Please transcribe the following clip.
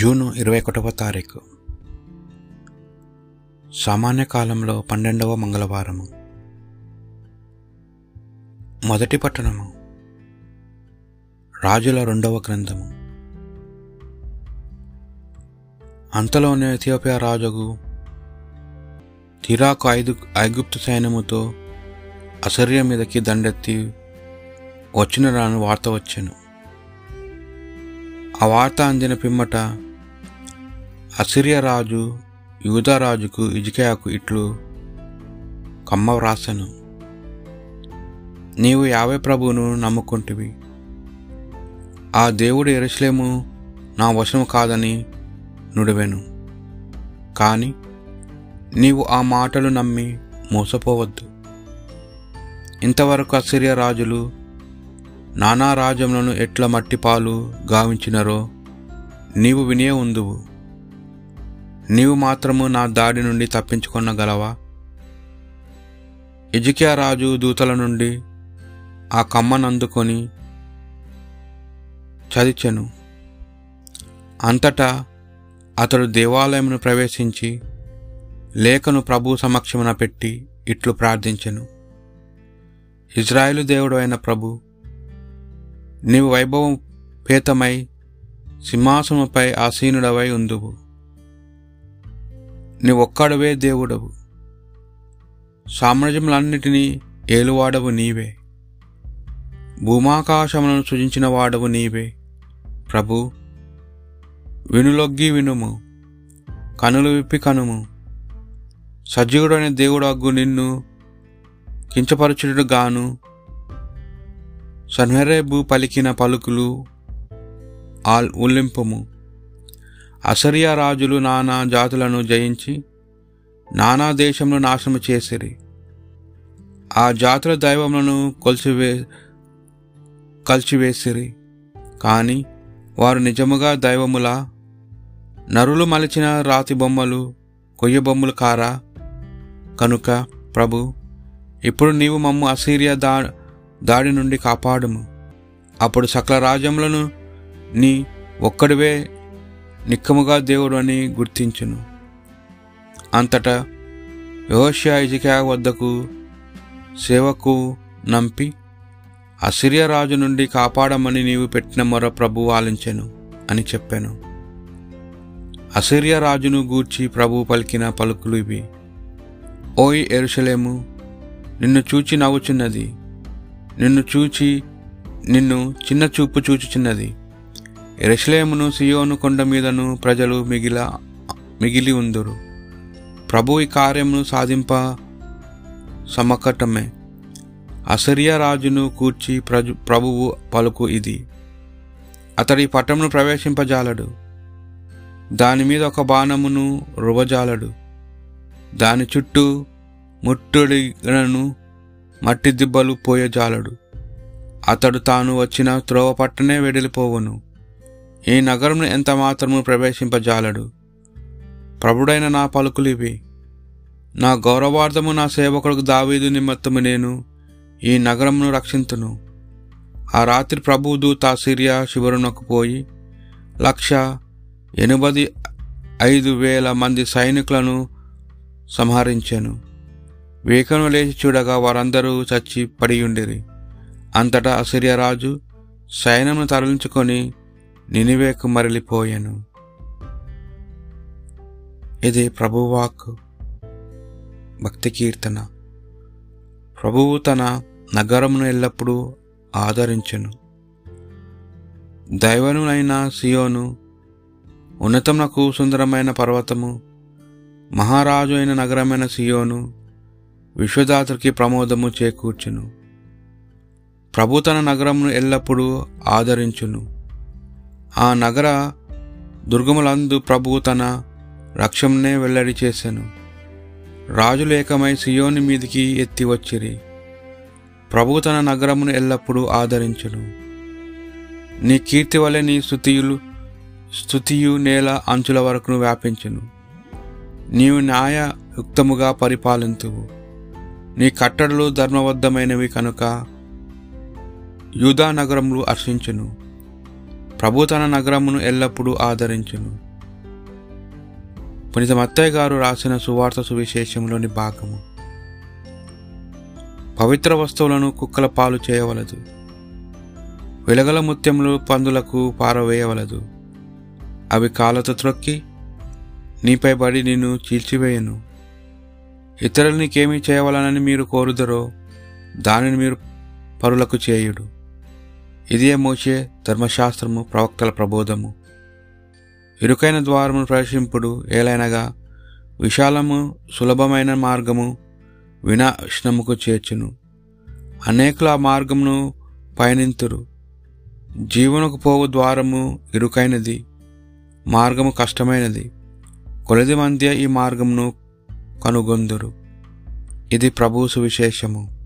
June ఇరవై ఒకటవ తారీఖు. సామాన్య కాలంలో పన్నెండవ మంగళవారము. మొదటి పట్టణము. రాజుల రెండవ గ్రంథము. అంతలోనే ఇథియోపియా రాజుకు తిరాకు ఐదు ఐగుప్తు సైన్యముతో అసర్య మీదకి దండెత్తి వచ్చిన రాను వార్త వచ్చాను. ఆ వార్త అందిన పిమ్మట అసిరియా రాజు యూదా రాజుకు ఇజికయాకు ఇట్లు కమ్మ వ్రాసెను నీవు యావే ప్రభువును నమ్ముకుంటివి. ఆ దేవుడు ఎరుసలేము నా వశము కాదని నుడివెను. కానీ నీవు ఆ మాటలు నమ్మి మోసపోవద్దు. ఇంతవరకు అసిరియా రాజులు నానా రాజ్యములను ఎట్ల మట్టిపాలు గావించినరో నీవు వినే ఉందువు. నీవు మాత్రము నా దాడి నుండి తప్పించుకొనగలవా? ఇజికియా రాజు దూతల నుండి ఆ కమ్మనందుకొని చదిచెను. అంతటా అతడు దేవాలయమును ప్రవేశించి లేఖను ప్రభు సమక్షమున పెట్టి ఇట్లు ప్రార్థించెను. ఇజ్రాయేలు దేవుడు అయిన ప్రభు నీవు వైభవం పేతమై సింహాసనముపై ఆసీనుడవై ఉందువు. నీవొక్కడవే దేవుడవు. సామ్రాజ్యములన్నిటినీ ఏలువాడవు నీవే. భూమాకాశములను సృజించిన వాడవు నీవే. ప్రభు వినులొగ్గి వినుము కనులు విప్పి కనుము. సజీవుడైన దేవుడగ్గు నిన్ను కించపరచుడు గాను సన్హెరేబు పలికిన పలుకులు ఆల్ ఉల్లింపుము. అసరియా రాజులు నానా జాతులను జయించి నానా దేశంలో నాశనము చేసిరి. ఆ జాతుల దైవములను కొలిచివే కలిచివేసిరి. కానీ వారు నిజముగా దైవముల? నరులు మలిచిన రాతి బొమ్మలు కొయ్య బొమ్మలు కారా? కనుక ప్రభు ఇప్పుడు నీవు మమ్ము అసీరియా దా దాడి నుండి కాపాడుము. అప్పుడు సకల రాజ్యములను నీ ఒక్కడివే నిక్కముగా దేవుడు అని గుర్తించును. అంతటా యోష్యా ఇజికా వద్దకు సేవకు నంపి అసిరియా రాజు నుండి కాపాడమని నీవు పెట్టిన మొర ప్రభు ఆలించెను అని చెప్పాను. అసిరియా రాజును గూర్చి ప్రభు పలికిన పలుకులు ఇవి. ఓయ్ ఎరుసలేము నిన్ను చూచి నవ్వుచున్నది. నిన్ను చూచి నిన్ను చిన్న చూపు చూచుచున్నది. ఎరస్లేమును సియోను కొండ మీదను ప్రజలు మిగిల మిగిలి ఉందురు. ప్రభు ఈ కార్యమును సాధింప సమకటమే అసరియా రాజును కూర్చి ప్రజు ప్రభువు పలుకు ఇది. అతడి పట్టమును ప్రవేశింపజాలడు. దాని మీద ఒక బాణమును రువజాలడు. దాని చుట్టూ ముట్టుడిగను మట్టి దిబ్బలు పోయజాలడు. అతడు తాను వచ్చిన త్రోవ పట్టనే వెడిలిపోవును. ఈ నగరంను ఎంత మాత్రము ప్రవేశింపజాలడు? ప్రభుడైన నా పలుకులివి నా గౌరవార్థము నా సేవకులకు దావీదు నిమిత్తము నేను ఈ నగరమును రక్షింతును. ఆ రాత్రి ప్రభు దూత సిరియా శిబిరునకు పోయి లక్ష ఎనభై ఐదు వేల మంది సైనికులను సంహరించాను. వేకను లేచి చూడగా వారందరూ చచ్చి పడియుండిరి అంతటా అసిరియా రాజు సైన్యమును తరలించుకొని నినివేకు మరలిపోయాను. ఇది ప్రభువాక్ భక్తి కీర్తన ప్రభువు తన నగరమును ఎల్లప్పుడూ ఆదరించెను. దైవనునైన సియోను ఉన్నతమునకు సుందరమైన పర్వతము మహారాజు అయిన నగరమైన సియోను విశ్వదాత్రికి ప్రమోదము చేకూర్చును. ప్రభు తన నగరమును ఎల్లప్పుడూ ఆదరించును. ఆ నగర దుర్గములందు ప్రభువు తన రక్షంనే వెల్లడి చేశాను రాజులు ఏకమై సియోని మీదికి ఎత్తి వచ్చిరి. ప్రభు తన నగరమును ఎల్లప్పుడూ ఆదరించును. నీ కీర్తి వలె నీ స్థుతియులు స్థుతియు నేల అంచుల వరకును వ్యాపించును. నీవు న్యాయయుక్తముగా పరిపాలింతువు. నీ కట్టడలు ధర్మబద్ధమైనవి కనుక యూదా నగరములు హర్షించును. ప్రభు తన నగరమును ఎల్లప్పుడూ ఆదరించును. పునీత మత్తయ్య గారు రాసిన సువార్త సువిశేషంలోని భాగము. పవిత్ర వస్తువులను కుక్కల పాలు చేయవలదు. వెలగల ముత్యములు పందులకు పారవేయవలదు. అవి కాళ్ళతో త్రొక్కి నీపై పడి నిన్ను చీల్చివేయను. ఇతరులు నీకేమి చేయవలనని మీరు కోరుదరో దానిని మీరు పరులకు చేయుడు. ఇదే మోచే ధర్మశాస్త్రము ప్రవక్తల ప్రబోధము. ఇరుకైన ద్వారమును ప్రవేశింపుడు ఏలైనగా విశాలము సులభమైన మార్గము వినాశనముకు చేర్చును. అనేకుల ఆ మార్గమును పయనింతురు. జీవనకు పోవు ద్వారము ఇరుకైనది మార్గము కష్టమైనది. కొలది మధ్య ఈ మార్గమును కనుగొందురు. ఇది ప్రభు సువిశేషము.